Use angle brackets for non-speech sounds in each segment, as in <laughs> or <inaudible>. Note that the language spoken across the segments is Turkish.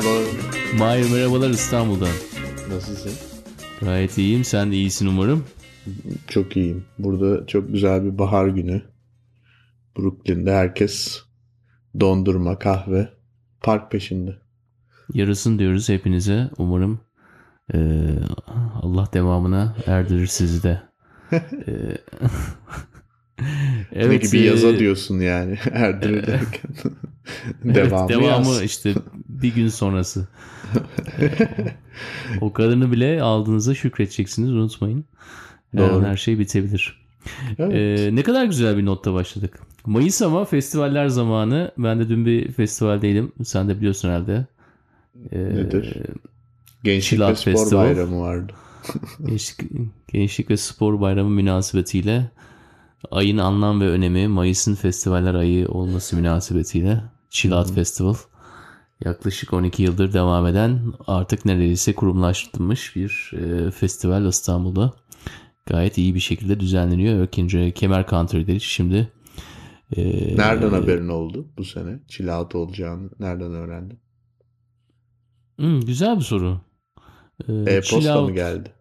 Merhabalar. Mahir merhabalar İstanbul'dan. Nasılsın? Gayet iyiyim. Sen de iyisin umarım. Çok iyiyim. Burada çok güzel bir bahar günü. Brooklyn'de herkes dondurma, kahve, park peşinde. Yarasın diyoruz hepinize. Umarım e, Allah devamına erdirir sizi de. <laughs> e, <laughs> evet, ne gibi yaza e, diyorsun yani <laughs> erdirir derken. <laughs> devamı, evet, devamı yaz. işte <laughs> bir gün sonrası. o kadarını bile aldığınızda şükredeceksiniz unutmayın. Doğru. Her şey bitebilir. Evet. Ee, ne kadar güzel bir notta başladık. Mayıs ama festivaller zamanı. Ben de dün bir festivaldeydim. Sen de biliyorsun herhalde. Ee, Nedir? Gençlik ve Spor Festival. Bayramı vardı. Gençlik, Gençlik ve Spor Bayramı münasebetiyle ayın anlam ve önemi Mayıs'ın festivaller ayı olması münasebetiyle Chill Out Festival yaklaşık 12 yıldır devam eden artık neredeyse kurumlaştırılmış bir e, festival İstanbul'da gayet iyi bir şekilde düzenleniyor. Ökince Kemer Country'de şimdi e, Nereden haberin oldu bu sene? Out olacağını nereden öğrendin? Hmm, güzel bir soru. Ee, E-posta mı geldi?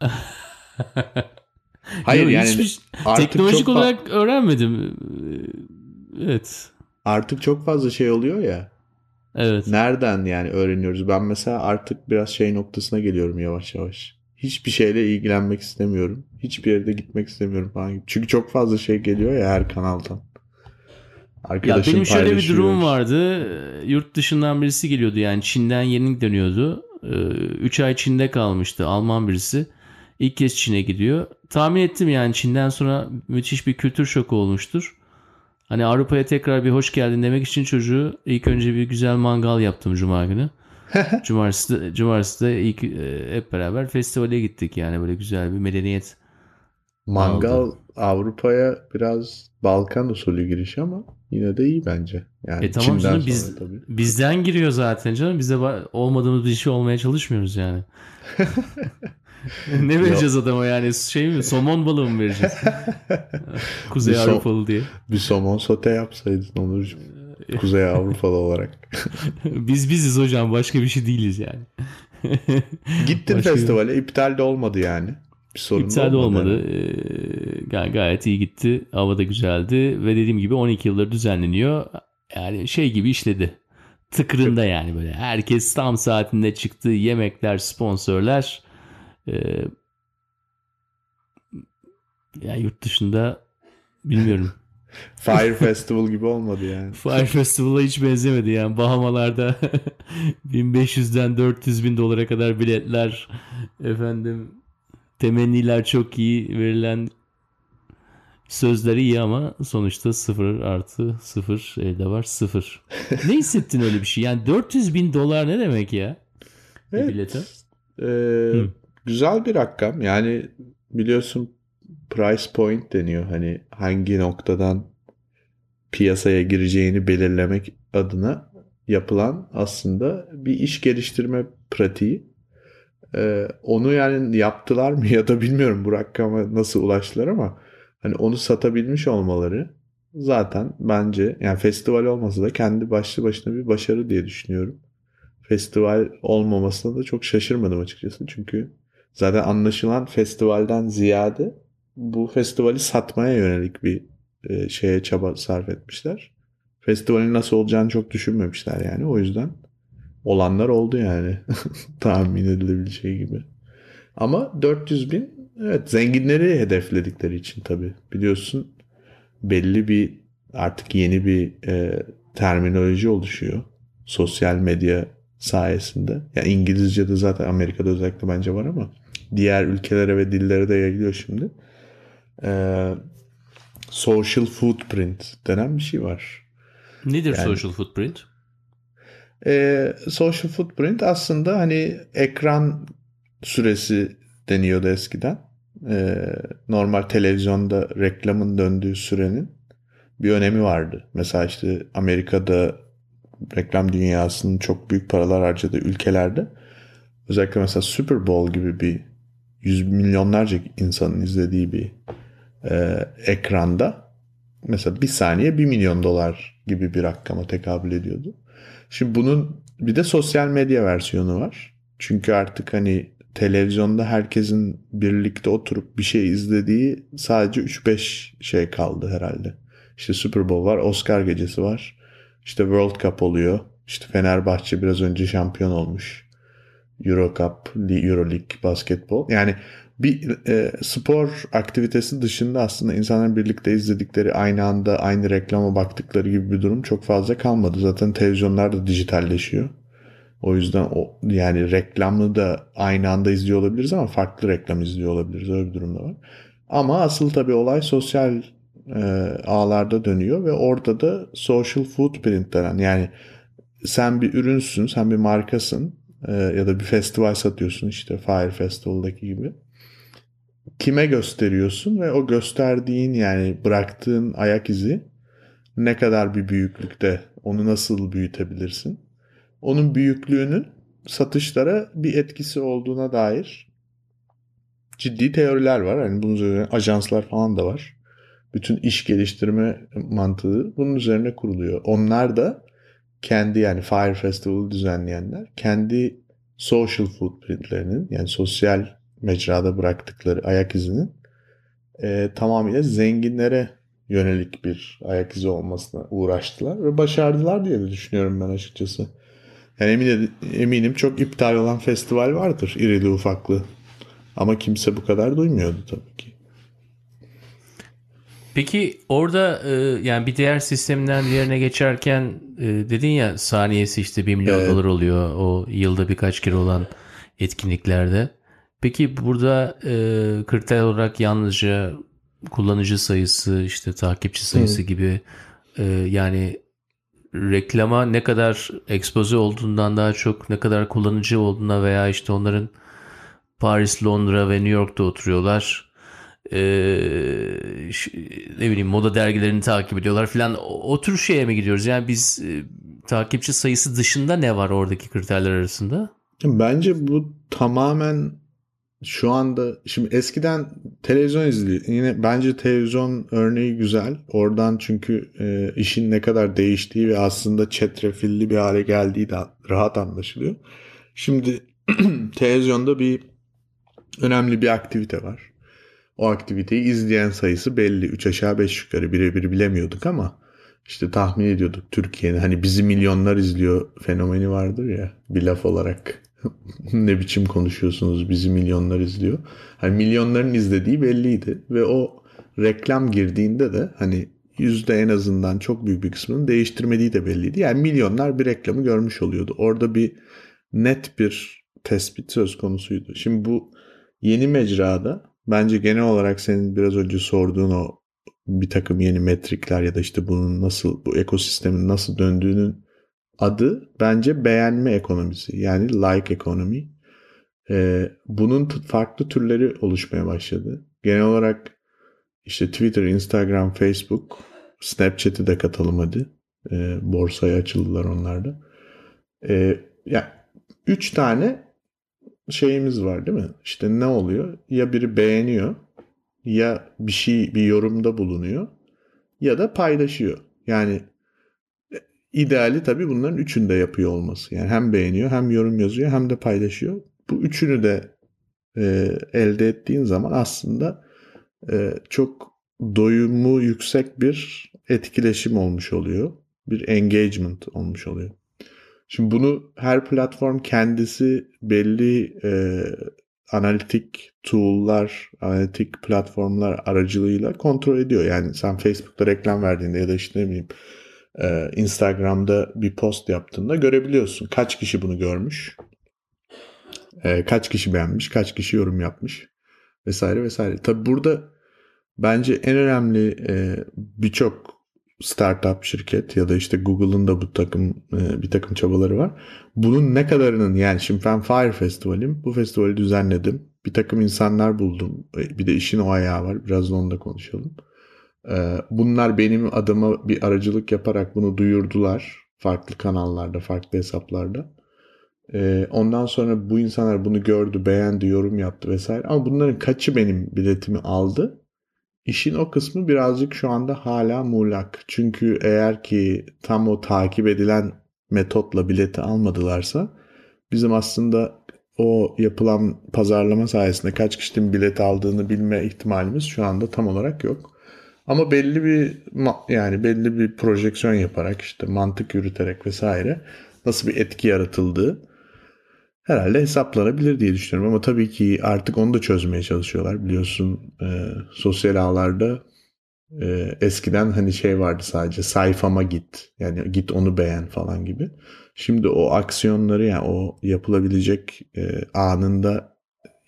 <laughs> Hayır Yok, yani hiçbir, teknolojik olarak öğrenmedim. Evet. Artık çok fazla şey oluyor ya. Evet. Nereden yani öğreniyoruz? Ben mesela artık biraz şey noktasına geliyorum yavaş yavaş. Hiçbir şeyle ilgilenmek istemiyorum. Hiçbir yerde gitmek istemiyorum falan. Çünkü çok fazla şey geliyor ya her kanaldan. Arkadaşım ya benim şöyle bir durum vardı. Yurt dışından birisi geliyordu yani Çin'den yeni dönüyordu. 3 ee, ay Çin'de kalmıştı Alman birisi. İlk kez Çin'e gidiyor. Tahmin ettim yani Çin'den sonra müthiş bir kültür şoku olmuştur. Hani Avrupa'ya tekrar bir hoş geldin demek için çocuğu ilk önce bir güzel mangal yaptım Cuma günü. <laughs> cumartesi, de, cumartesi de ilk e, hep beraber festivale gittik yani böyle güzel bir medeniyet. Mangal Avrupa'ya biraz Balkan usulü giriş ama yine de iyi bence. Yani e tamam canım biz, tabii. bizden giriyor zaten canım. Bize olmadığımız bir şey olmaya çalışmıyoruz yani. <laughs> ne vereceğiz Yok. adama yani şey mi somon balığı mı vereceğiz? <laughs> Kuzey bir Avrupalı diye. Bir somon sote yapsaydın Onurcuğum. <laughs> Kuzey Avrupalı olarak. <laughs> Biz biziz hocam başka bir şey değiliz yani. Gittin başka festivale iptal de olmadı yani. Bir sorun İptal olmadı. olmadı. Ee, gay- gayet iyi gitti. Hava da güzeldi ve dediğim gibi 12 yıldır düzenleniyor. Yani şey gibi işledi. Tıkırında yani böyle. Herkes tam saatinde çıktı. Yemekler, sponsorlar. Ee, ya yurt dışında bilmiyorum. <laughs> Fire Festival gibi olmadı yani. Fire Festival'a hiç benzemedi yani. Bahamalarda <laughs> 1500'den 400 bin dolara kadar biletler efendim temenniler çok iyi verilen sözleri iyi ama sonuçta sıfır artı sıfır elde var sıfır. ne hissettin öyle bir şey? Yani 400 bin dolar ne demek ya? Evet. Bir bilete. Ee, güzel bir rakam. Yani biliyorsun price point deniyor. Hani hangi noktadan piyasaya gireceğini belirlemek adına yapılan aslında bir iş geliştirme pratiği. Ee, onu yani yaptılar mı <laughs> ya da bilmiyorum bu rakama nasıl ulaştılar ama hani onu satabilmiş olmaları zaten bence yani festival olmasa da kendi başlı başına bir başarı diye düşünüyorum. Festival olmamasına da çok şaşırmadım açıkçası. Çünkü zaten anlaşılan festivalden ziyade bu festivali satmaya yönelik bir e, şeye çaba sarf etmişler. Festivalin nasıl olacağını çok düşünmemişler yani. O yüzden olanlar oldu yani. <laughs> Tahmin edilebileceği gibi. Ama 400 bin evet zenginleri hedefledikleri için tabii. Biliyorsun belli bir artık yeni bir e, terminoloji oluşuyor. Sosyal medya sayesinde. Yani İngilizce'de zaten Amerika'da özellikle bence var ama diğer ülkelere ve dillere de yayılıyor şimdi. Ee, social footprint denen bir şey var. Nedir yani, social footprint? E, social footprint aslında hani ekran süresi deniyordu eskiden. E, normal televizyonda reklamın döndüğü sürenin bir önemi vardı. Mesela işte Amerika'da reklam dünyasının çok büyük paralar harcadığı ülkelerde özellikle mesela Super Bowl gibi bir yüz milyonlarca insanın izlediği bir e, ekranda mesela bir saniye bir milyon dolar gibi bir rakama tekabül ediyordu. Şimdi bunun bir de sosyal medya versiyonu var. Çünkü artık hani televizyonda herkesin birlikte oturup bir şey izlediği sadece 3-5 şey kaldı herhalde. İşte Super Bowl var, Oscar gecesi var. İşte World Cup oluyor. İşte Fenerbahçe biraz önce şampiyon olmuş. Euro Cup, Euro League, basketbol. Yani bir e, spor aktivitesi dışında aslında insanların birlikte izledikleri aynı anda aynı reklama baktıkları gibi bir durum çok fazla kalmadı. Zaten televizyonlar da dijitalleşiyor. O yüzden o yani reklamını da aynı anda izliyor olabiliriz ama farklı reklam izliyor olabiliriz. Öyle bir durum da var. Ama asıl tabii olay sosyal e, ağlarda dönüyor ve orada da social footprint denen yani sen bir ürünsün, sen bir markasın e, ya da bir festival satıyorsun işte Fire Festival'daki gibi. Kime gösteriyorsun ve o gösterdiğin yani bıraktığın ayak izi ne kadar bir büyüklükte onu nasıl büyütebilirsin? Onun büyüklüğünün satışlara bir etkisi olduğuna dair ciddi teoriler var. Hani bunun üzerine ajanslar falan da var. Bütün iş geliştirme mantığı bunun üzerine kuruluyor. Onlar da kendi yani Fire Festival'ı düzenleyenler kendi social footprintlerinin yani sosyal mecrada bıraktıkları ayak izinin e, tamamıyla zenginlere yönelik bir ayak izi olmasına uğraştılar ve başardılar diye de düşünüyorum ben açıkçası. Yani eminim, eminim çok iptal olan festival vardır irili ufaklı. Ama kimse bu kadar duymuyordu tabii ki. Peki orada e, yani bir diğer sistemden diğerine geçerken e, dedin ya saniyesi işte 1 milyon evet. dolar oluyor o yılda birkaç kere olan etkinliklerde. Peki burada e, kriter olarak yalnızca kullanıcı sayısı işte takipçi sayısı Hı. gibi e, yani reklama ne kadar ekspoze olduğundan daha çok ne kadar kullanıcı olduğuna veya işte onların Paris, Londra ve New York'ta oturuyorlar. Ee, ne bileyim moda dergilerini takip ediyorlar filan. O, o tür şeye mi gidiyoruz? Yani biz e, takipçi sayısı dışında ne var oradaki kriterler arasında? Bence bu tamamen şu anda şimdi eskiden televizyon izliyor. Yine bence televizyon örneği güzel. Oradan çünkü e, işin ne kadar değiştiği ve aslında çetrefilli bir hale geldiği de rahat anlaşılıyor. Şimdi <clears throat> televizyonda bir önemli bir aktivite var. O aktiviteyi izleyen sayısı belli. 3 aşağı 5 yukarı birebir bilemiyorduk ama işte tahmin ediyorduk Türkiye'nin hani bizi milyonlar izliyor fenomeni vardır ya bir laf olarak <laughs> ne biçim konuşuyorsunuz bizi milyonlar izliyor. Hani milyonların izlediği belliydi ve o reklam girdiğinde de hani yüzde en azından çok büyük bir kısmının değiştirmediği de belliydi. Yani milyonlar bir reklamı görmüş oluyordu. Orada bir net bir tespit söz konusuydu. Şimdi bu yeni mecrada bence genel olarak senin biraz önce sorduğun o bir takım yeni metrikler ya da işte bunun nasıl bu ekosistemin nasıl döndüğünün adı bence beğenme ekonomisi yani like ekonomi. Ee, bunun farklı türleri oluşmaya başladı. Genel olarak işte Twitter, Instagram, Facebook, Snapchat'i de katalım hadi. Ee, borsaya açıldılar onlar da. Ee, ya üç tane şeyimiz var değil mi? İşte ne oluyor? Ya biri beğeniyor, ya bir şey bir yorumda bulunuyor ya da paylaşıyor. Yani İdeali tabii bunların üçünü de yapıyor olması. Yani hem beğeniyor hem yorum yazıyor hem de paylaşıyor. Bu üçünü de e, elde ettiğin zaman aslında e, çok doyumu yüksek bir etkileşim olmuş oluyor. Bir engagement olmuş oluyor. Şimdi bunu her platform kendisi belli e, analitik tool'lar, analitik platformlar aracılığıyla kontrol ediyor. Yani sen Facebook'ta reklam verdiğinde ya da işte ne bileyim e, Instagram'da bir post yaptığında görebiliyorsun. Kaç kişi bunu görmüş, e, kaç kişi beğenmiş, kaç kişi yorum yapmış vesaire vesaire. Tabi burada bence en önemli e, birçok startup şirket ya da işte Google'ın da bu takım e, bir takım çabaları var. Bunun ne kadarının yani şimdi ben Fire Festival'im. Bu festivali düzenledim. Bir takım insanlar buldum. E, bir de işin o ayağı var. Biraz da onu da konuşalım. Ee, bunlar benim adıma bir aracılık yaparak bunu duyurdular. Farklı kanallarda, farklı hesaplarda. Ondan sonra bu insanlar bunu gördü, beğendi, yorum yaptı vesaire. Ama bunların kaçı benim biletimi aldı? İşin o kısmı birazcık şu anda hala muğlak. Çünkü eğer ki tam o takip edilen metotla bileti almadılarsa bizim aslında o yapılan pazarlama sayesinde kaç kişinin bilet aldığını bilme ihtimalimiz şu anda tam olarak yok. Ama belli bir yani belli bir projeksiyon yaparak işte mantık yürüterek vesaire nasıl bir etki yaratıldığı herhalde hesaplanabilir diye düşünüyorum. Ama tabii ki artık onu da çözmeye çalışıyorlar. Biliyorsun e, sosyal ağlarda e, eskiden hani şey vardı sadece sayfama git yani git onu beğen falan gibi. Şimdi o aksiyonları yani o yapılabilecek e, anında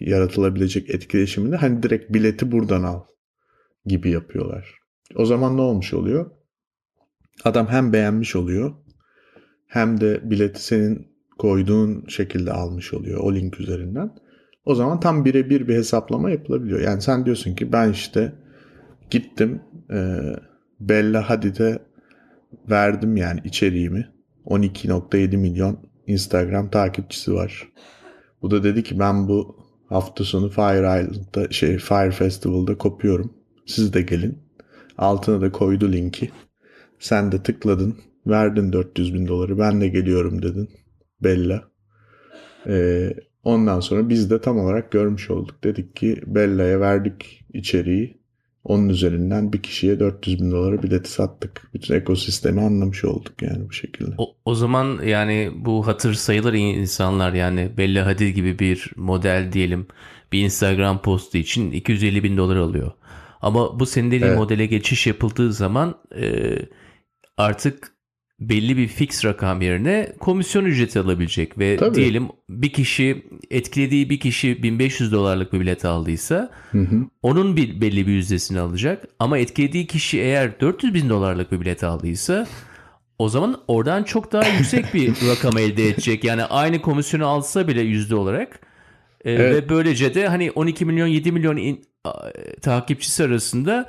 yaratılabilecek etkileşimini hani direkt bileti buradan al gibi yapıyorlar. O zaman ne olmuş oluyor? Adam hem beğenmiş oluyor hem de bileti senin koyduğun şekilde almış oluyor o link üzerinden. O zaman tam birebir bir hesaplama yapılabiliyor. Yani sen diyorsun ki ben işte gittim e, Bella Hadid'e verdim yani içeriğimi. 12.7 milyon Instagram takipçisi var. Bu da dedi ki ben bu hafta sonu Fire Island'da şey Fire Festival'da kopuyorum. Siz de gelin. Altına da koydu linki. Sen de tıkladın. Verdin 400 bin doları. Ben de geliyorum dedin. Bella. Ee, ondan sonra biz de tam olarak görmüş olduk. Dedik ki Bella'ya verdik içeriği. Onun üzerinden bir kişiye 400 bin dolara bileti sattık. Bütün ekosistemi anlamış olduk yani bu şekilde. O, o zaman yani bu hatır sayılır insanlar yani Bella Hadid gibi bir model diyelim bir Instagram postu için 250 bin dolar alıyor. Ama bu senin dediğin evet. modele geçiş yapıldığı zaman e, artık belli bir fix rakam yerine komisyon ücreti alabilecek ve Tabii. diyelim bir kişi etkilediği bir kişi 1500 dolarlık bir bilet aldıysa hı hı. onun bir belli bir yüzdesini alacak ama etkilediği kişi eğer 400 bin dolarlık bir bilet aldıysa o zaman oradan çok daha yüksek bir <laughs> rakam elde edecek. Yani aynı komisyonu alsa bile yüzde olarak e, evet. ve böylece de hani 12 milyon 7 milyon in, a, takipçisi arasında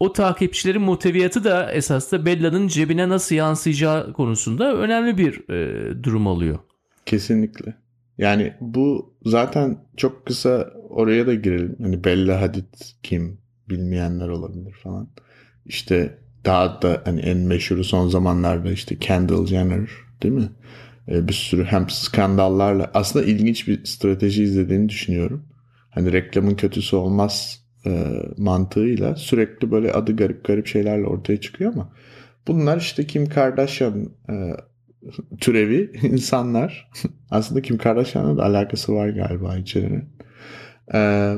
o takipçilerin muhteviyatı da esas da Bella'nın cebine nasıl yansıyacağı konusunda önemli bir e, durum alıyor. Kesinlikle. Yani bu zaten çok kısa oraya da girelim. Hani Bella Hadid kim bilmeyenler olabilir falan. İşte daha da hani en meşhuru son zamanlarda işte Kendall Jenner değil mi? Ee, bir sürü hem skandallarla aslında ilginç bir strateji izlediğini düşünüyorum. Hani reklamın kötüsü olmaz e, mantığıyla sürekli böyle adı garip garip şeylerle ortaya çıkıyor ama bunlar işte Kim Kardashian e, türevi <laughs> insanlar. <laughs> Aslında Kim Kardashian'la da alakası var galiba içerinin. E,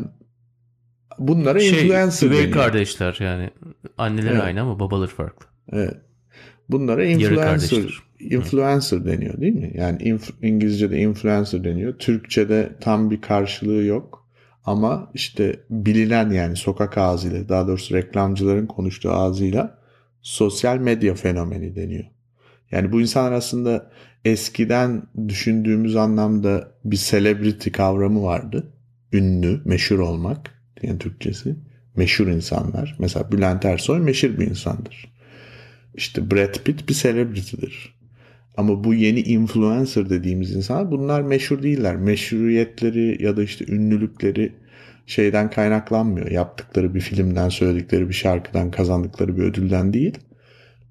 bunlara şey, influencer deniyor. kardeşler yani. Anneler evet. aynı ama babaları farklı. Evet. Bunlara influencer influencer Hı. deniyor değil mi? Yani inf- İngilizce'de influencer deniyor. Türkçe'de tam bir karşılığı yok. Ama işte bilinen yani sokak ağzıyla daha doğrusu reklamcıların konuştuğu ağzıyla sosyal medya fenomeni deniyor. Yani bu insanlar aslında eskiden düşündüğümüz anlamda bir celebrity kavramı vardı. Ünlü, meşhur olmak yani Türkçesi. Meşhur insanlar. Mesela Bülent Ersoy meşhur bir insandır. İşte Brad Pitt bir celebrity'dir. Ama bu yeni influencer dediğimiz insanlar bunlar meşhur değiller. Meşruiyetleri ya da işte ünlülükleri şeyden kaynaklanmıyor. Yaptıkları bir filmden, söyledikleri bir şarkıdan, kazandıkları bir ödülden değil.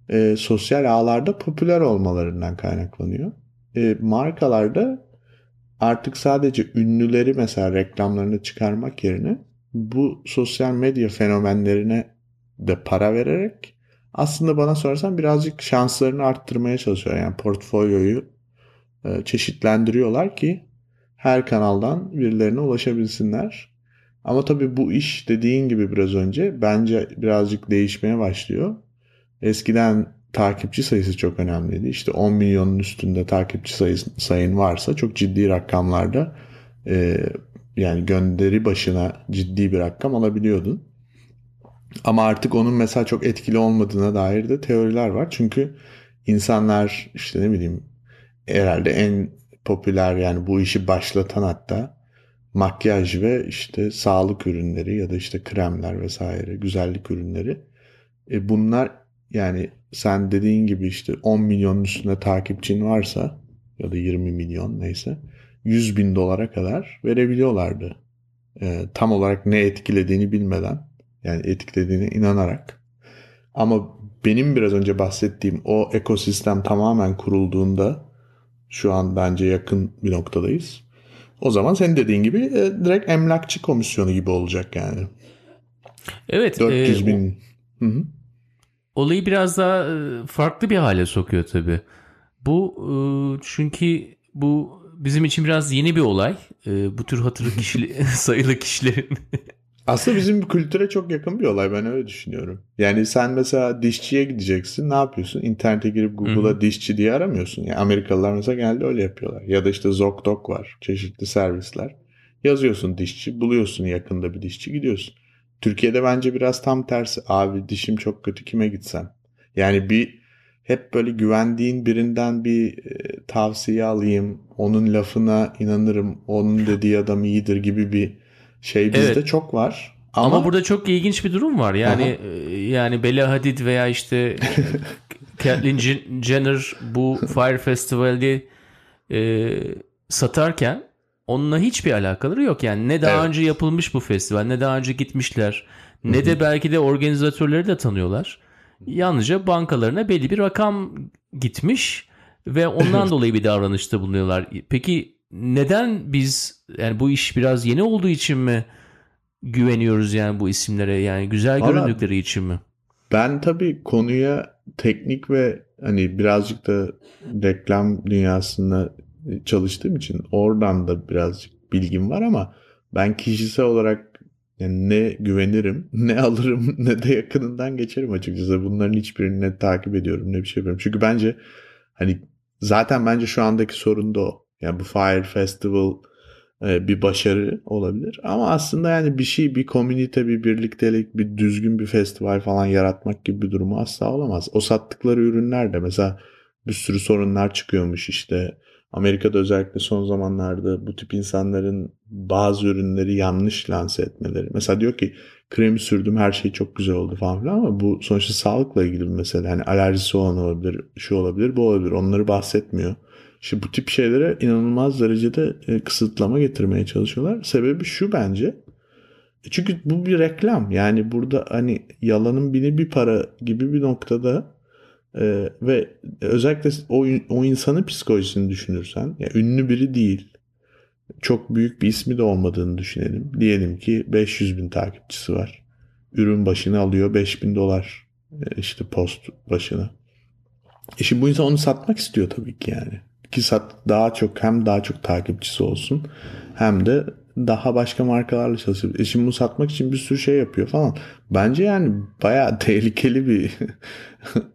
E, sosyal ağlarda popüler olmalarından kaynaklanıyor. E, markalarda artık sadece ünlüleri mesela reklamlarını çıkarmak yerine bu sosyal medya fenomenlerine de para vererek aslında bana sorarsan birazcık şanslarını arttırmaya çalışıyor. Yani portfolyoyu e, çeşitlendiriyorlar ki her kanaldan birilerine ulaşabilsinler. Ama tabii bu iş dediğin gibi biraz önce bence birazcık değişmeye başlıyor. Eskiden takipçi sayısı çok önemliydi. İşte 10 milyonun üstünde takipçi sayısı, sayın varsa çok ciddi rakamlarda e, yani gönderi başına ciddi bir rakam alabiliyordun. Ama artık onun mesela çok etkili olmadığına dair de teoriler var. Çünkü insanlar işte ne bileyim herhalde en popüler yani bu işi başlatan hatta makyaj ve işte sağlık ürünleri ya da işte kremler vesaire güzellik ürünleri. E bunlar yani sen dediğin gibi işte 10 milyonun üstünde takipçin varsa ya da 20 milyon neyse 100 bin dolara kadar verebiliyorlardı. E, tam olarak ne etkilediğini bilmeden Yani etiklediğine inanarak. Ama benim biraz önce bahsettiğim o ekosistem tamamen kurulduğunda şu an bence yakın bir noktadayız. O zaman senin dediğin gibi e, direkt emlakçı komisyonu gibi olacak yani. Evet. 400 e, bin. Hı -hı. Olayı biraz daha e, farklı bir hale sokuyor tabii. Bu e, çünkü bu bizim için biraz yeni bir olay. Bu tür hatırlı <laughs> kişili, sayılı kişilerin <laughs> aslında bizim kültüre çok yakın bir olay ben öyle düşünüyorum. Yani sen mesela dişçiye gideceksin ne yapıyorsun? İnternete girip Google'a dişçi diye aramıyorsun. Yani Amerikalılar mesela genelde öyle yapıyorlar. Ya da işte ZocDoc var çeşitli servisler. Yazıyorsun dişçi buluyorsun yakında bir dişçi gidiyorsun. Türkiye'de bence biraz tam tersi. Abi dişim çok kötü kime gitsem? Yani bir hep böyle güvendiğin birinden bir e, tavsiye alayım. Onun lafına inanırım. Onun dediği adam iyidir gibi bir şey bizde evet. çok var. Ama... Ama burada çok ilginç bir durum var. Yani Aha. E, yani Bella Hadid veya işte Caitlyn Jenner bu Fire Festival'i e, satarken onunla hiçbir alakaları yok. Yani ne daha evet. önce yapılmış bu festival, ne daha önce gitmişler, ne de belki de organizatörleri de tanıyorlar. Yalnızca bankalarına belli bir rakam gitmiş ve ondan <laughs> dolayı bir davranışta bulunuyorlar. Peki neden biz yani bu iş biraz yeni olduğu için mi güveniyoruz yani bu isimlere yani güzel Vallahi göründükleri için mi? Ben tabii konuya teknik ve hani birazcık da reklam dünyasında çalıştığım için oradan da birazcık bilgim var ama ben kişisel olarak yani ne güvenirim, <laughs> ne alırım, <laughs> ne de yakınından geçerim açıkçası. Bunların hiçbirini ne takip ediyorum, ne bir şey yapıyorum. Çünkü bence hani zaten bence şu andaki sorun da o. Yani bu Fire Festival e, bir başarı olabilir. Ama aslında yani bir şey, bir komünite, bir birliktelik, bir düzgün bir festival falan yaratmak gibi bir durumu asla olamaz. O sattıkları ürünler de mesela bir sürü sorunlar çıkıyormuş işte. Amerika'da özellikle son zamanlarda bu tip insanların bazı ürünleri yanlış lanse etmeleri. Mesela diyor ki kremi sürdüm her şey çok güzel oldu falan filan ama bu sonuçta sağlıkla ilgili bir mesele. Hani alerjisi olan olabilir, şu olabilir, bu olabilir. Onları bahsetmiyor. İşte bu tip şeylere inanılmaz derecede e, kısıtlama getirmeye çalışıyorlar. Sebebi şu bence. E, çünkü bu bir reklam. Yani burada hani yalanın bini bir para gibi bir noktada e, ve özellikle o, o insanın psikolojisini düşünürsen ya ünlü biri değil. Çok büyük bir ismi de olmadığını düşünelim. Diyelim ki 500 bin takipçisi var. Ürün başını alıyor 5000 dolar e, işte post başına. E şimdi bu insan onu satmak istiyor tabii ki yani ki sat daha çok hem daha çok takipçisi olsun hem de daha başka markalarla çalışıyor. E şimdi bunu satmak için bir sürü şey yapıyor falan. Bence yani bayağı <laughs> tehlikeli bir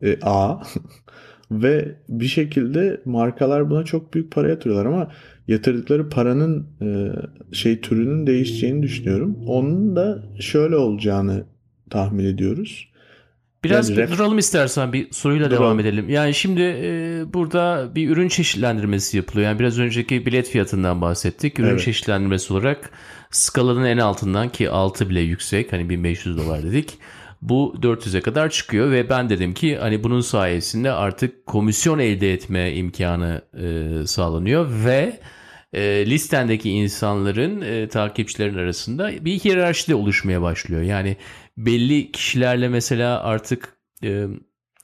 e, ağ. <laughs> Ve bir şekilde markalar buna çok büyük para yatırıyorlar ama yatırdıkları paranın e, şey türünün değişeceğini düşünüyorum. Onun da şöyle olacağını tahmin ediyoruz. Biraz yani duralım istersen bir soruyla duralım. devam edelim. Yani şimdi e, burada bir ürün çeşitlendirmesi yapılıyor. Yani biraz önceki bilet fiyatından bahsettik. Ürün evet. çeşitlendirmesi olarak skalanın en altından ki 6 bile yüksek hani 1500 dolar dedik. Bu 400'e kadar çıkıyor ve ben dedim ki hani bunun sayesinde artık komisyon elde etme imkanı e, sağlanıyor ve e, listendeki insanların e, takipçilerin arasında bir hiyerarşi de oluşmaya başlıyor. Yani belli kişilerle mesela artık e,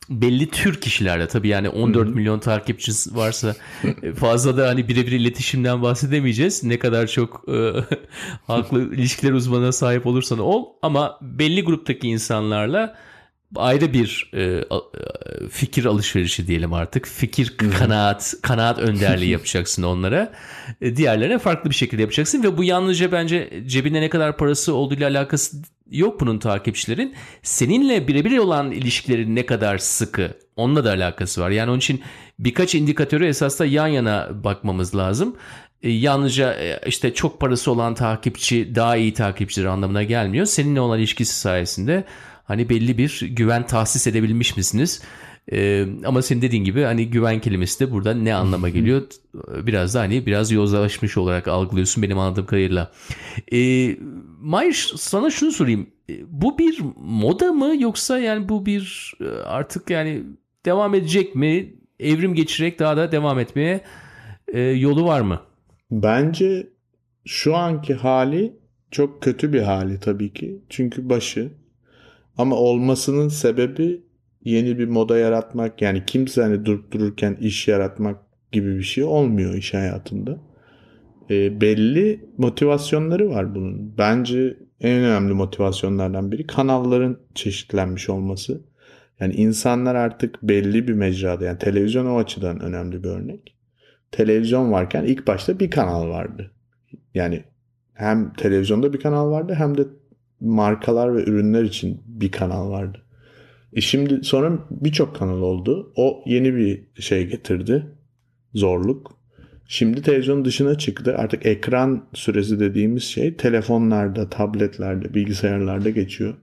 belli tür kişilerle tabii yani 14 Hı-hı. milyon takipçisi varsa e, fazla da hani birebir iletişimden bahsedemeyeceğiz. Ne kadar çok e, <laughs> halkla ilişkiler uzmanına sahip olursan ol ama belli gruptaki insanlarla ayrı bir e, e, fikir alışverişi diyelim artık. Fikir kanaat, kanaat önderliği <laughs> yapacaksın onlara. E, diğerlerine farklı bir şekilde yapacaksın ve bu yalnızca bence cebinde ne kadar parası olduğuyla alakası yok bunun takipçilerin. Seninle birebir olan ilişkilerin ne kadar sıkı onunla da alakası var. Yani onun için birkaç indikatörü esasda yan yana bakmamız lazım. E, yalnızca e, işte çok parası olan takipçi daha iyi takipçiler anlamına gelmiyor. Seninle olan ilişkisi sayesinde hani belli bir güven tahsis edebilmiş misiniz? Ee, ama senin dediğin gibi hani güven kelimesi de burada ne anlama geliyor? Biraz da hani biraz yozlaşmış olarak algılıyorsun benim anladığım kadarıyla. Ee, Mayr sana şunu sorayım. Ee, bu bir moda mı yoksa yani bu bir e, artık yani devam edecek mi? Evrim geçirerek daha da devam etmeye e, yolu var mı? Bence şu anki hali çok kötü bir hali tabii ki. Çünkü başı Ama olmasının sebebi yeni bir moda yaratmak yani kimse hani durup dururken iş yaratmak gibi bir şey olmuyor iş hayatında. E, belli motivasyonları var bunun. Bence en önemli motivasyonlardan biri kanalların çeşitlenmiş olması. Yani insanlar artık belli bir mecrada yani televizyon o açıdan önemli bir örnek. Televizyon varken ilk başta bir kanal vardı. Yani hem televizyonda bir kanal vardı hem de markalar ve ürünler için bir kanal vardı. E şimdi sonra birçok kanal oldu. O yeni bir şey getirdi. Zorluk. Şimdi televizyon dışına çıktı. Artık ekran süresi dediğimiz şey telefonlarda, tabletlerde, bilgisayarlarda geçiyor.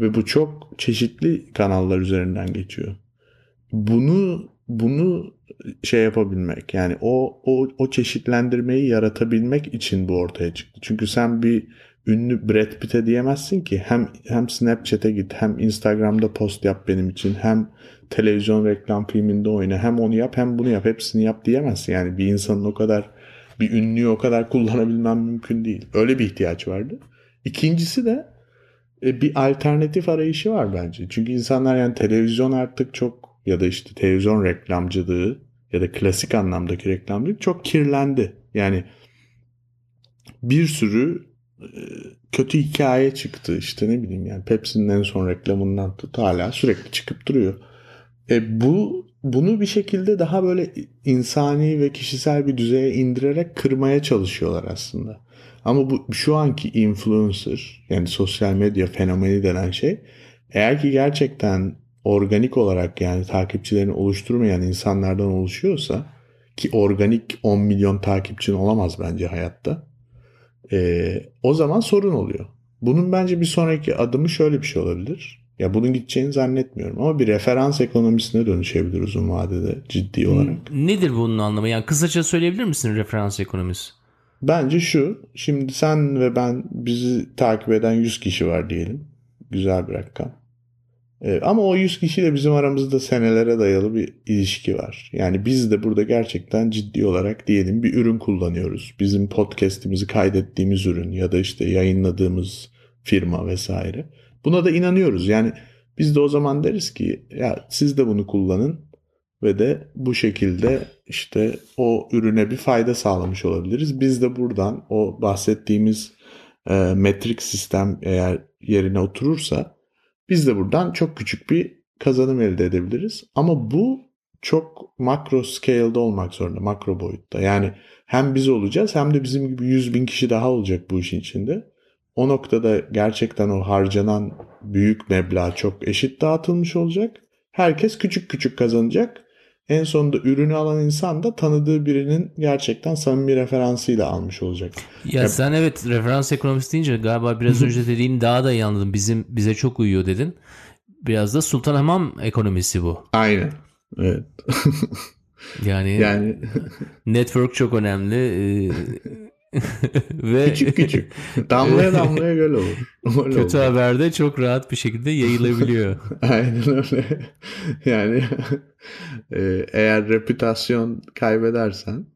Ve bu çok çeşitli kanallar üzerinden geçiyor. Bunu bunu şey yapabilmek yani o o o çeşitlendirmeyi yaratabilmek için bu ortaya çıktı. Çünkü sen bir ünlü Brad Pitt'e diyemezsin ki hem hem Snapchat'e git hem Instagram'da post yap benim için hem televizyon reklam filminde oyna hem onu yap hem bunu yap hepsini yap diyemezsin. Yani bir insanın o kadar bir ünlüyü o kadar kullanabilmem mümkün değil. Öyle bir ihtiyaç vardı. İkincisi de e, bir alternatif arayışı var bence. Çünkü insanlar yani televizyon artık çok ya da işte televizyon reklamcılığı ya da klasik anlamdaki reklamcılık çok kirlendi. Yani bir sürü kötü hikaye çıktı işte ne bileyim yani Pepsi'nin en son reklamından tut hala sürekli çıkıp duruyor. E bu bunu bir şekilde daha böyle insani ve kişisel bir düzeye indirerek kırmaya çalışıyorlar aslında. Ama bu şu anki influencer yani sosyal medya fenomeni denen şey eğer ki gerçekten organik olarak yani takipçilerini oluşturmayan insanlardan oluşuyorsa ki organik 10 milyon takipçin olamaz bence hayatta. E, o zaman sorun oluyor. Bunun bence bir sonraki adımı şöyle bir şey olabilir. Ya bunun gideceğini zannetmiyorum ama bir referans ekonomisine dönüşebilir uzun vadede ciddi olarak. Nedir bunun anlamı? Yani kısaca söyleyebilir misin referans ekonomisi? Bence şu. Şimdi sen ve ben bizi takip eden 100 kişi var diyelim. Güzel bir rakam. Ama o 100 kişiyle bizim aramızda senelere dayalı bir ilişki var. Yani biz de burada gerçekten ciddi olarak diyelim bir ürün kullanıyoruz. Bizim podcast'imizi kaydettiğimiz ürün ya da işte yayınladığımız firma vesaire. Buna da inanıyoruz. Yani biz de o zaman deriz ki ya siz de bunu kullanın ve de bu şekilde işte o ürüne bir fayda sağlamış olabiliriz. Biz de buradan o bahsettiğimiz e, metrik sistem eğer yerine oturursa biz de buradan çok küçük bir kazanım elde edebiliriz. Ama bu çok makro scale'da olmak zorunda, makro boyutta. Yani hem biz olacağız hem de bizim gibi 100 bin kişi daha olacak bu işin içinde. O noktada gerçekten o harcanan büyük meblağ çok eşit dağıtılmış olacak. Herkes küçük küçük kazanacak. En sonunda ürünü alan insan da tanıdığı birinin gerçekten samimi referansıyla almış olacak. Ya, ya sen evet referans ekonomisi deyince galiba biraz önce dediğin daha da iyi anladım. Bizim bize çok uyuyor dedin. Biraz da Sultanhamam ekonomisi bu. Aynen. Evet. <laughs> yani, yani network çok önemli. <laughs> <laughs> Ve küçük küçük. Damlaya damlaya göl olur. Öyle kötü olur. haber de çok rahat bir şekilde yayılabiliyor. <laughs> Aynen öyle. Yani e, eğer reputasyon kaybedersen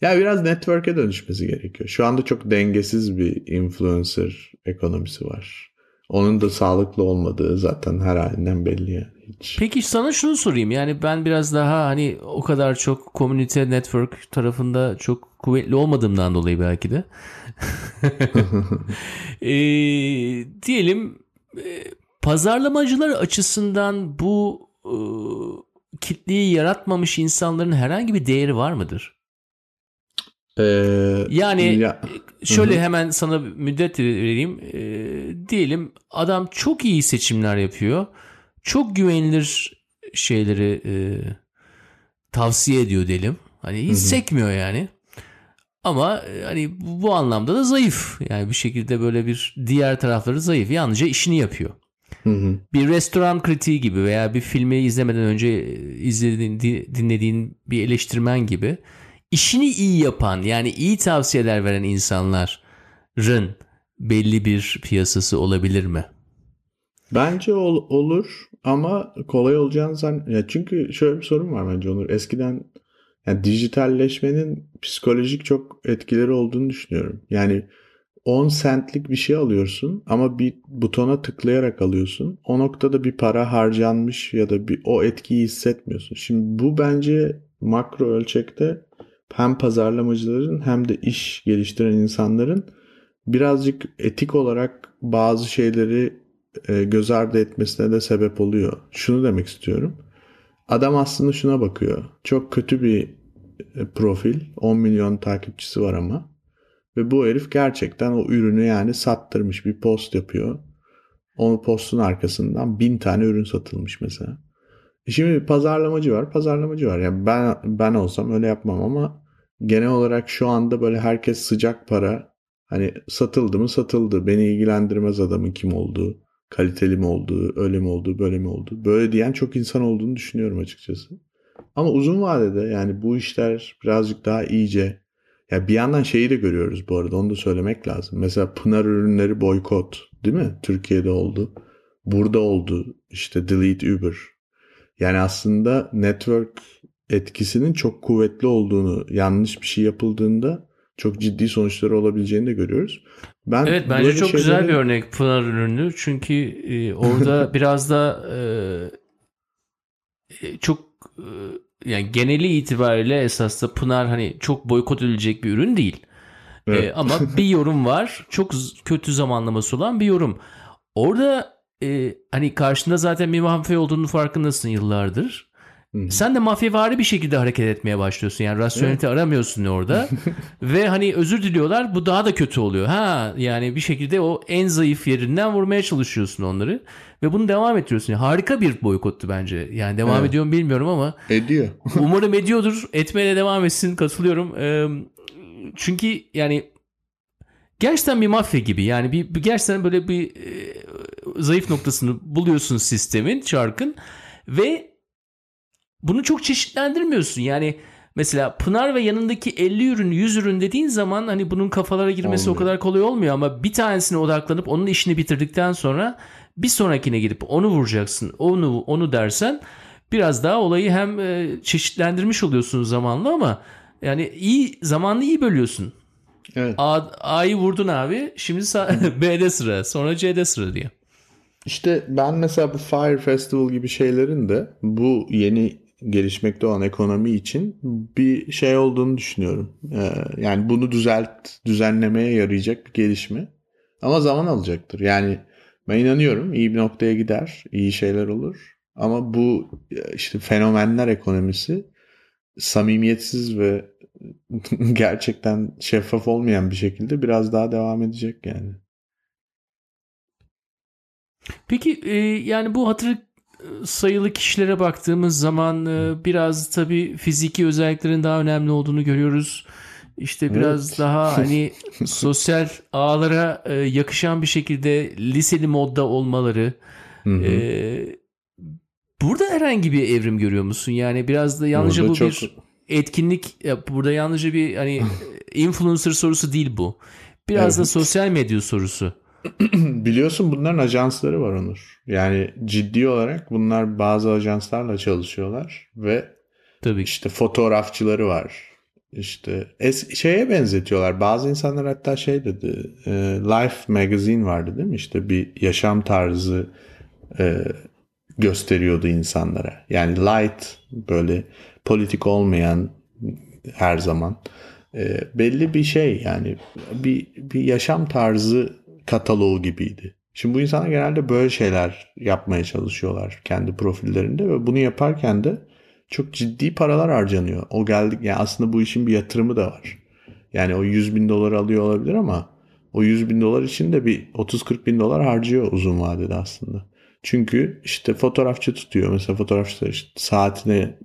ya biraz network'e dönüşmesi gerekiyor. Şu anda çok dengesiz bir influencer ekonomisi var. Onun da sağlıklı olmadığı zaten her halinden belli yani. Hiç. Peki sana şunu sorayım. Yani ben biraz daha hani o kadar çok komünite network tarafında çok kuvvetli olmadığımdan dolayı belki de. <laughs> e, diyelim e, pazarlamacılar açısından bu e, kitleyi yaratmamış insanların herhangi bir değeri var mıdır? Ee, yani ya, şöyle hı. hemen sana müddet vereyim. E, diyelim adam çok iyi seçimler yapıyor çok güvenilir şeyleri e, tavsiye ediyor diyelim. Hani hiç Hı-hı. sekmiyor yani. Ama e, hani bu, anlamda da zayıf. Yani bir şekilde böyle bir diğer tarafları zayıf. Yalnızca işini yapıyor. Hı-hı. Bir restoran kritiği gibi veya bir filmi izlemeden önce e, izlediğin, dinlediğin bir eleştirmen gibi işini iyi yapan yani iyi tavsiyeler veren insanların belli bir piyasası olabilir mi? Bence ol, olur ama kolay olacağını zan ya çünkü şöyle bir sorun var bence Onur. Eskiden yani dijitalleşmenin psikolojik çok etkileri olduğunu düşünüyorum. Yani 10 centlik bir şey alıyorsun ama bir butona tıklayarak alıyorsun. O noktada bir para harcanmış ya da bir o etkiyi hissetmiyorsun. Şimdi bu bence makro ölçekte hem pazarlamacıların hem de iş geliştiren insanların birazcık etik olarak bazı şeyleri e, göz ardı etmesine de sebep oluyor. Şunu demek istiyorum. Adam aslında şuna bakıyor. Çok kötü bir e, profil. 10 milyon takipçisi var ama. Ve bu herif gerçekten o ürünü yani sattırmış bir post yapıyor. O postun arkasından bin tane ürün satılmış mesela. Şimdi pazarlamacı var, pazarlamacı var. Yani ben ben olsam öyle yapmam ama genel olarak şu anda böyle herkes sıcak para hani satıldı mı satıldı. Beni ilgilendirmez adamın kim olduğu, kaliteli mi olduğu, öyle mi olduğu, böyle mi olduğu. Böyle diyen çok insan olduğunu düşünüyorum açıkçası. Ama uzun vadede yani bu işler birazcık daha iyice ya bir yandan şeyi de görüyoruz bu arada onu da söylemek lazım. Mesela Pınar ürünleri boykot değil mi? Türkiye'de oldu. Burada oldu. İşte Delete Uber. Yani aslında network etkisinin çok kuvvetli olduğunu, yanlış bir şey yapıldığında çok ciddi sonuçları olabileceğini de görüyoruz. Ben evet bence çok şeyleri... güzel bir örnek Pınar ürünü. Çünkü e, orada <laughs> biraz da e, e çok e, yani geneli itibariyle esas da Pınar hani çok boykot edilecek bir ürün değil. Evet. E, ama bir <laughs> yorum var. Çok kötü zamanlaması olan bir yorum. Orada e, hani karşında zaten bir mafya olduğunu farkındasın yıllardır. Hı-hı. Sen de mafyavari bir şekilde hareket etmeye başlıyorsun. Yani rasyonelite evet. aramıyorsun orada. <laughs> Ve hani özür diliyorlar bu daha da kötü oluyor. Ha yani bir şekilde o en zayıf yerinden vurmaya çalışıyorsun onları. Ve bunu devam ettiriyorsun. Yani harika bir boykottu bence. Yani devam evet. ediyor mu bilmiyorum ama. Ediyor. <laughs> umarım ediyordur. Etmeye devam etsin. Katılıyorum. Ee, çünkü yani gerçekten bir mafya gibi. Yani bir, bir gerçekten böyle bir e, zayıf noktasını buluyorsun sistemin, çarkın ve bunu çok çeşitlendirmiyorsun. Yani mesela Pınar ve yanındaki 50 ürün 100 ürün dediğin zaman hani bunun kafalara girmesi olmuyor. o kadar kolay olmuyor ama bir tanesine odaklanıp onun işini bitirdikten sonra bir sonrakine gidip onu vuracaksın. Onu onu dersen biraz daha olayı hem e, çeşitlendirmiş oluyorsun zamanla ama yani iyi zamanlı iyi bölüyorsun. Evet. A, A'yı vurdun abi. Şimdi <laughs> B'de sıra, sonra C'de sıra diye. İşte ben mesela bu Fire Festival gibi şeylerin de bu yeni gelişmekte olan ekonomi için bir şey olduğunu düşünüyorum. Ee, yani bunu düzelt, düzenlemeye yarayacak bir gelişme. Ama zaman alacaktır. Yani ben inanıyorum iyi bir noktaya gider, iyi şeyler olur. Ama bu işte fenomenler ekonomisi samimiyetsiz ve <laughs> gerçekten şeffaf olmayan bir şekilde biraz daha devam edecek yani. Peki e, yani bu hatır sayılı kişilere baktığımız zaman e, biraz tabii fiziki özelliklerin daha önemli olduğunu görüyoruz. İşte biraz evet. daha <laughs> hani sosyal ağlara e, yakışan bir şekilde liseli modda olmaları. E, burada herhangi bir evrim görüyor musun? Yani biraz da yalnızca burada bu çok... bir etkinlik burada yalnızca bir hani <laughs> influencer sorusu değil bu. Biraz evet. da sosyal medya sorusu. <clears throat> Biliyorsun bunların ajansları var Onur. Yani ciddi olarak bunlar bazı ajanslarla çalışıyorlar ve Tabii. işte fotoğrafçıları var. İşte es şeye benzetiyorlar. Bazı insanlar hatta şey dedi. E, Life Magazine vardı değil mi? İşte bir yaşam tarzı e, gösteriyordu insanlara. Yani light böyle politik olmayan her zaman e, belli bir şey yani bir bir yaşam tarzı kataloğu gibiydi. Şimdi bu insanlar genelde böyle şeyler yapmaya çalışıyorlar kendi profillerinde ve bunu yaparken de çok ciddi paralar harcanıyor. O geldik yani aslında bu işin bir yatırımı da var. Yani o 100 bin dolar alıyor olabilir ama o 100 bin dolar için de bir 30-40 bin dolar harcıyor uzun vadede aslında. Çünkü işte fotoğrafçı tutuyor. Mesela fotoğrafçılar işte saatine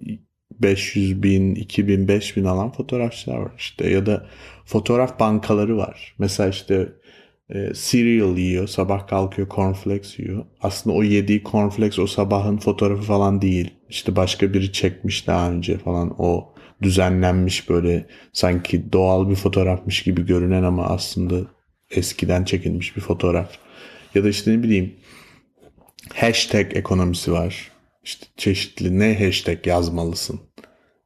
500 bin, 2000, 5000 alan fotoğrafçılar var işte. Ya da fotoğraf bankaları var. Mesela işte e, cereal yiyor. Sabah kalkıyor cornflakes yiyor. Aslında o yediği cornflakes o sabahın fotoğrafı falan değil. İşte başka biri çekmiş daha önce falan o düzenlenmiş böyle sanki doğal bir fotoğrafmış gibi görünen ama aslında eskiden çekilmiş bir fotoğraf. Ya da işte ne bileyim hashtag ekonomisi var. İşte çeşitli ne hashtag yazmalısın.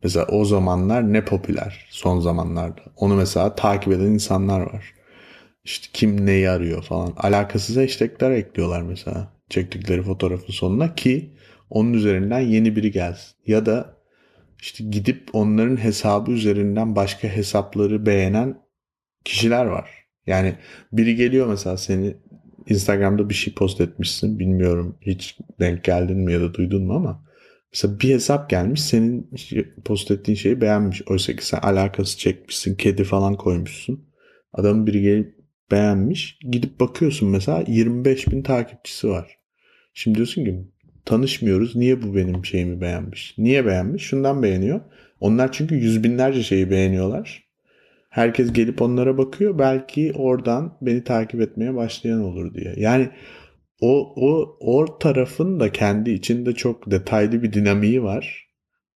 Mesela o zamanlar ne popüler son zamanlarda. Onu mesela takip eden insanlar var. işte kim neyi arıyor falan. Alakasız hashtagler ekliyorlar mesela çektikleri fotoğrafın sonuna ki onun üzerinden yeni biri gelsin. Ya da işte gidip onların hesabı üzerinden başka hesapları beğenen kişiler var. Yani biri geliyor mesela seni Instagram'da bir şey post etmişsin. Bilmiyorum hiç denk geldin mi ya da duydun mu ama mesela bir hesap gelmiş senin post ettiğin şeyi beğenmiş. Oysa ki sen alakası çekmişsin. Kedi falan koymuşsun. Adamın biri gelip beğenmiş. Gidip bakıyorsun mesela 25 bin takipçisi var. Şimdi diyorsun ki tanışmıyoruz. Niye bu benim şeyimi beğenmiş? Niye beğenmiş? Şundan beğeniyor. Onlar çünkü yüz binlerce şeyi beğeniyorlar. Herkes gelip onlara bakıyor. Belki oradan beni takip etmeye başlayan olur diye. Yani o, o, o tarafın da kendi içinde çok detaylı bir dinamiği var.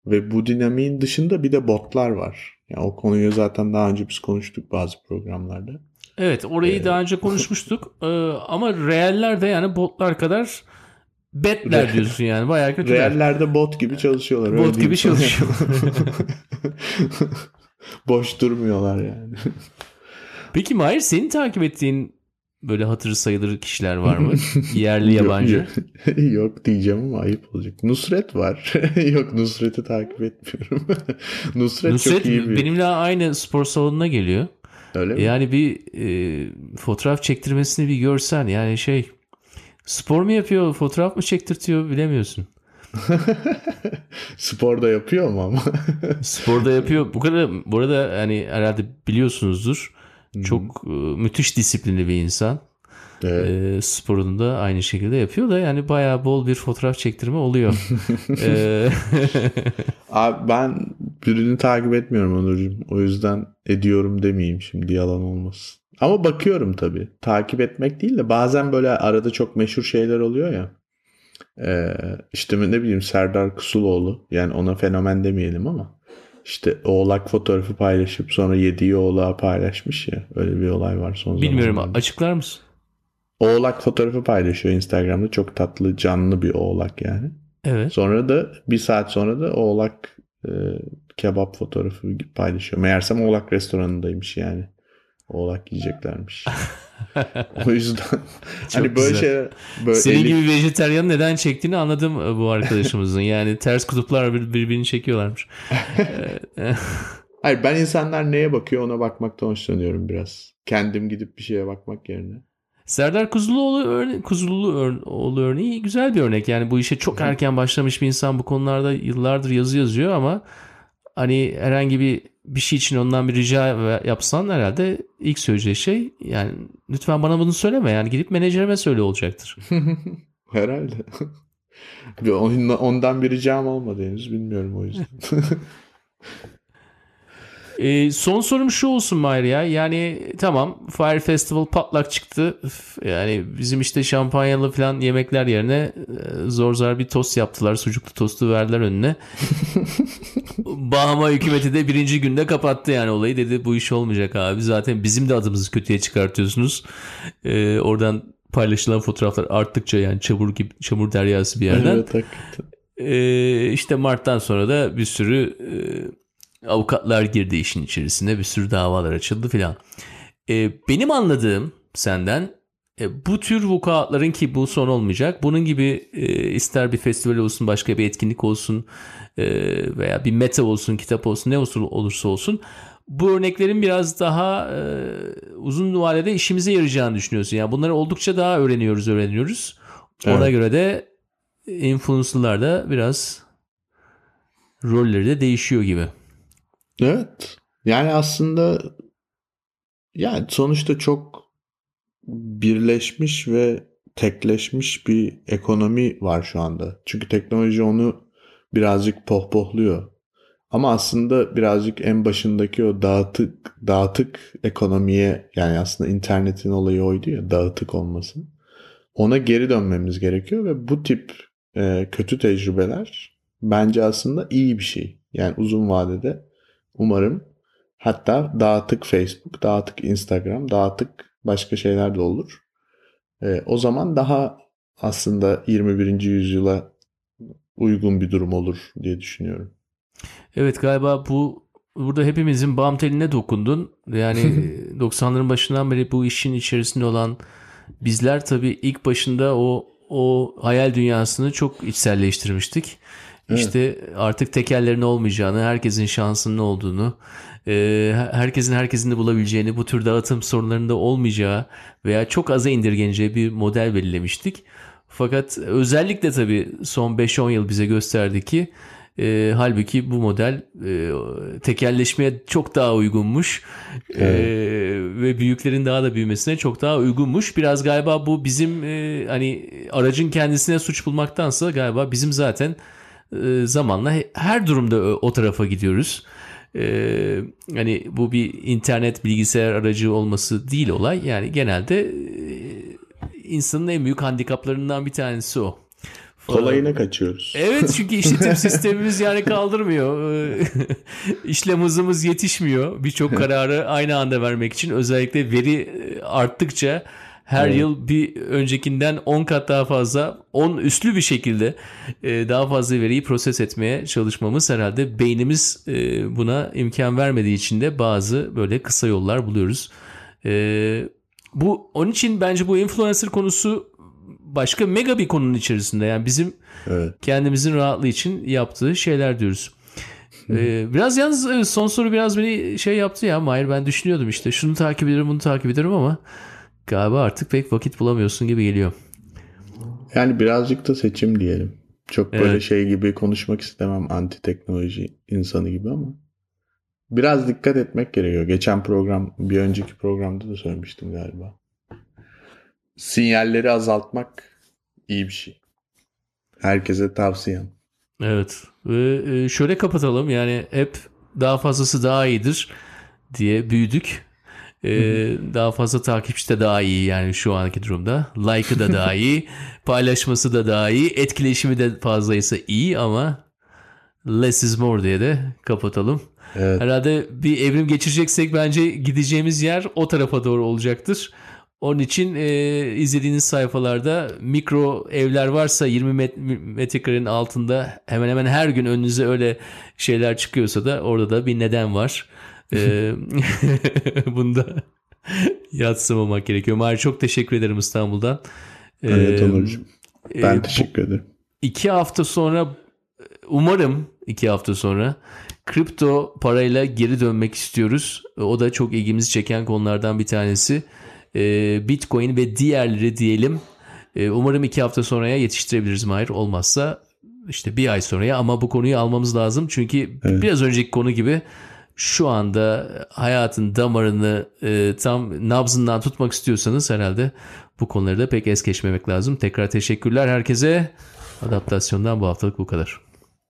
Ve bu dinamiğin dışında bir de botlar var. Yani o konuyu zaten daha önce biz konuştuk bazı programlarda. Evet orayı ee, daha önce konuşmuştuk. <laughs> ee, ama reeller de yani botlar kadar betler diyorsun yani bayağı kötü. Reallerde bot gibi çalışıyorlar. Bot gibi çalışıyorlar. <laughs> <laughs> <laughs> Boş durmuyorlar yani. <laughs> Peki Mahir senin takip ettiğin böyle hatırı sayılır kişiler var mı? <laughs> Yerli yabancı. yok, yok diyeceğim ama ayıp olacak. Nusret var. yok Nusret'i takip etmiyorum. Nusret, Nusret çok iyi bir... benimle aynı spor salonuna geliyor. Öyle mi? Yani bir e, fotoğraf çektirmesini bir görsen yani şey spor mu yapıyor fotoğraf mı çektirtiyor bilemiyorsun. <laughs> Spor da yapıyor mu ama? <laughs> Spor da yapıyor. Bu kadar bu arada hani herhalde biliyorsunuzdur. Hı-hı. Çok e, müthiş disiplinli bir insan. Evet. E, sporunu da aynı şekilde yapıyor da yani bayağı bol bir fotoğraf çektirme oluyor. <laughs> e, Abi ben birini takip etmiyorum Onurcuğum. O yüzden ediyorum demeyeyim şimdi yalan olmasın. Ama bakıyorum tabii. Takip etmek değil de bazen böyle arada çok meşhur şeyler oluyor ya. Ee, işte ne bileyim Serdar Kusuloğlu yani ona fenomen demeyelim ama işte oğlak fotoğrafı paylaşıp sonra yediği oğlağı paylaşmış ya öyle bir olay var son Bilmiyorum zamanlarda. açıklar mısın? Oğlak fotoğrafı paylaşıyor Instagram'da çok tatlı canlı bir oğlak yani. Evet. Sonra da bir saat sonra da oğlak e, kebap fotoğrafı paylaşıyor. Meğersem oğlak restoranındaymış yani. Oğlak yiyeceklermiş. <laughs> o yüzden hani böyle şey böyle Senin Elif... gibi vejeteryan neden çektiğini anladım e, bu arkadaşımızın. Yani ters kutuplar bir, birbirini çekiyorlarmış. <laughs> Hayır ben insanlar neye bakıyor ona bakmaktan hoşlanıyorum biraz. Kendim gidip bir şeye bakmak yerine. Serdar Kuzuluoğlu örne Kuzuluoğlu örneği güzel bir örnek. Yani bu işe çok erken başlamış bir insan bu konularda yıllardır yazı yazıyor ama hani herhangi bir bir şey için ondan bir rica yapsan herhalde ilk söyleyeceği şey yani lütfen bana bunu söyleme yani gidip menajerime söyle olacaktır. <laughs> herhalde. Ondan bir ricam olmadı henüz bilmiyorum o yüzden. <laughs> E, son sorum şu olsun Mahir ya. Yani tamam Fire Festival patlak çıktı. Yani bizim işte şampanyalı falan yemekler yerine e, zor zor bir tost yaptılar. Sucuklu tostu verdiler önüne. <laughs> Bahama hükümeti de birinci günde kapattı yani olayı. Dedi bu iş olmayacak abi. Zaten bizim de adımızı kötüye çıkartıyorsunuz. E, oradan paylaşılan fotoğraflar arttıkça yani çamur gibi çamur deryası bir yerden. Evet, hakikaten. E, işte Mart'tan sonra da bir sürü e, Avukatlar girdi işin içerisine bir sürü davalar açıldı filan. E, benim anladığım senden e, bu tür vukuatların ki bu son olmayacak. Bunun gibi e, ister bir festival olsun başka bir etkinlik olsun e, veya bir meta olsun kitap olsun ne olsun, olursa olsun bu örneklerin biraz daha e, uzun vadede işimize yarayacağını düşünüyorsun. Yani bunları oldukça daha öğreniyoruz öğreniyoruz. Ona evet. göre de influencerlar da biraz rolleri de değişiyor gibi. Evet. Yani aslında yani sonuçta çok birleşmiş ve tekleşmiş bir ekonomi var şu anda. Çünkü teknoloji onu birazcık pohpohluyor. Ama aslında birazcık en başındaki o dağıtık dağıtık ekonomiye yani aslında internetin olayı oydu ya dağıtık olması. Ona geri dönmemiz gerekiyor ve bu tip e, kötü tecrübeler bence aslında iyi bir şey. Yani uzun vadede Umarım hatta dağıtık Facebook, dağıtık Instagram, dağıtık başka şeyler de olur. E, o zaman daha aslında 21. yüzyıla uygun bir durum olur diye düşünüyorum. Evet galiba bu burada hepimizin bam teline dokundun. Yani <laughs> 90'ların başından beri bu işin içerisinde olan bizler tabii ilk başında o o hayal dünyasını çok içselleştirmiştik. İşte artık tekerlerin olmayacağını, herkesin şansının olduğunu, e, herkesin herkesin de bulabileceğini, bu tür dağıtım sorunlarında olmayacağı veya çok aza indirgeneceği bir model belirlemiştik. Fakat özellikle tabii son 5-10 yıl bize gösterdi ki e, halbuki bu model e, tekelleşmeye çok daha uygunmuş e, evet. e, ve büyüklerin daha da büyümesine çok daha uygunmuş. Biraz galiba bu bizim e, hani aracın kendisine suç bulmaktansa galiba bizim zaten e, zamanla her durumda o tarafa gidiyoruz. E, hani bu bir internet bilgisayar aracı olması değil olay. Yani genelde e, insanın en büyük handikaplarından bir tanesi o. Kolayına kaçıyoruz. Evet çünkü işletim <laughs> sistemimiz yani kaldırmıyor. <laughs> İşlem hızımız yetişmiyor. Birçok kararı aynı anda vermek için özellikle veri arttıkça her evet. yıl bir öncekinden 10 kat daha fazla 10 üstlü bir şekilde daha fazla veriyi proses etmeye çalışmamız herhalde beynimiz buna imkan vermediği için de bazı böyle kısa yollar buluyoruz. Bu onun için bence bu influencer konusu başka mega bir konunun içerisinde. Yani bizim evet. kendimizin rahatlığı için yaptığı şeyler diyoruz. ee, biraz yalnız son soru biraz beni şey yaptı ya Mahir ben düşünüyordum işte şunu takip ederim bunu takip ederim ama galiba artık pek vakit bulamıyorsun gibi geliyor. Yani birazcık da seçim diyelim. Çok böyle evet. şey gibi konuşmak istemem anti teknoloji insanı gibi ama biraz dikkat etmek gerekiyor. Geçen program bir önceki programda da söylemiştim galiba sinyalleri azaltmak iyi bir şey. Herkese tavsiyem. Evet. Ve e, şöyle kapatalım. Yani hep daha fazlası daha iyidir diye büyüdük. Ee, daha fazla takipçi de daha iyi yani şu anki durumda. Like'ı da daha iyi. <laughs> paylaşması da daha iyi. Etkileşimi de fazlaysa iyi ama less is more diye de kapatalım. Evet. Herhalde bir evrim geçireceksek bence gideceğimiz yer o tarafa doğru olacaktır. Onun için e, izlediğiniz sayfalarda mikro evler varsa 20 met metrekarenin altında hemen hemen her gün önünüze öyle şeyler çıkıyorsa da orada da bir neden var. <laughs> bunda yatsımamak gerekiyor. Mahir çok teşekkür ederim İstanbul'dan. Evet Onurcuğum. Ben e, teşekkür ederim. İki hafta sonra umarım iki hafta sonra kripto parayla geri dönmek istiyoruz. O da çok ilgimizi çeken konulardan bir tanesi. Ee, Bitcoin ve diğerleri diyelim. Ee, umarım iki hafta sonraya yetiştirebiliriz Mahir. Olmazsa işte bir ay sonraya ama bu konuyu almamız lazım. Çünkü evet. biraz önceki konu gibi şu anda hayatın damarını e, tam nabzından tutmak istiyorsanız herhalde bu konuları da pek es geçmemek lazım. Tekrar teşekkürler herkese. Adaptasyondan bu haftalık bu kadar.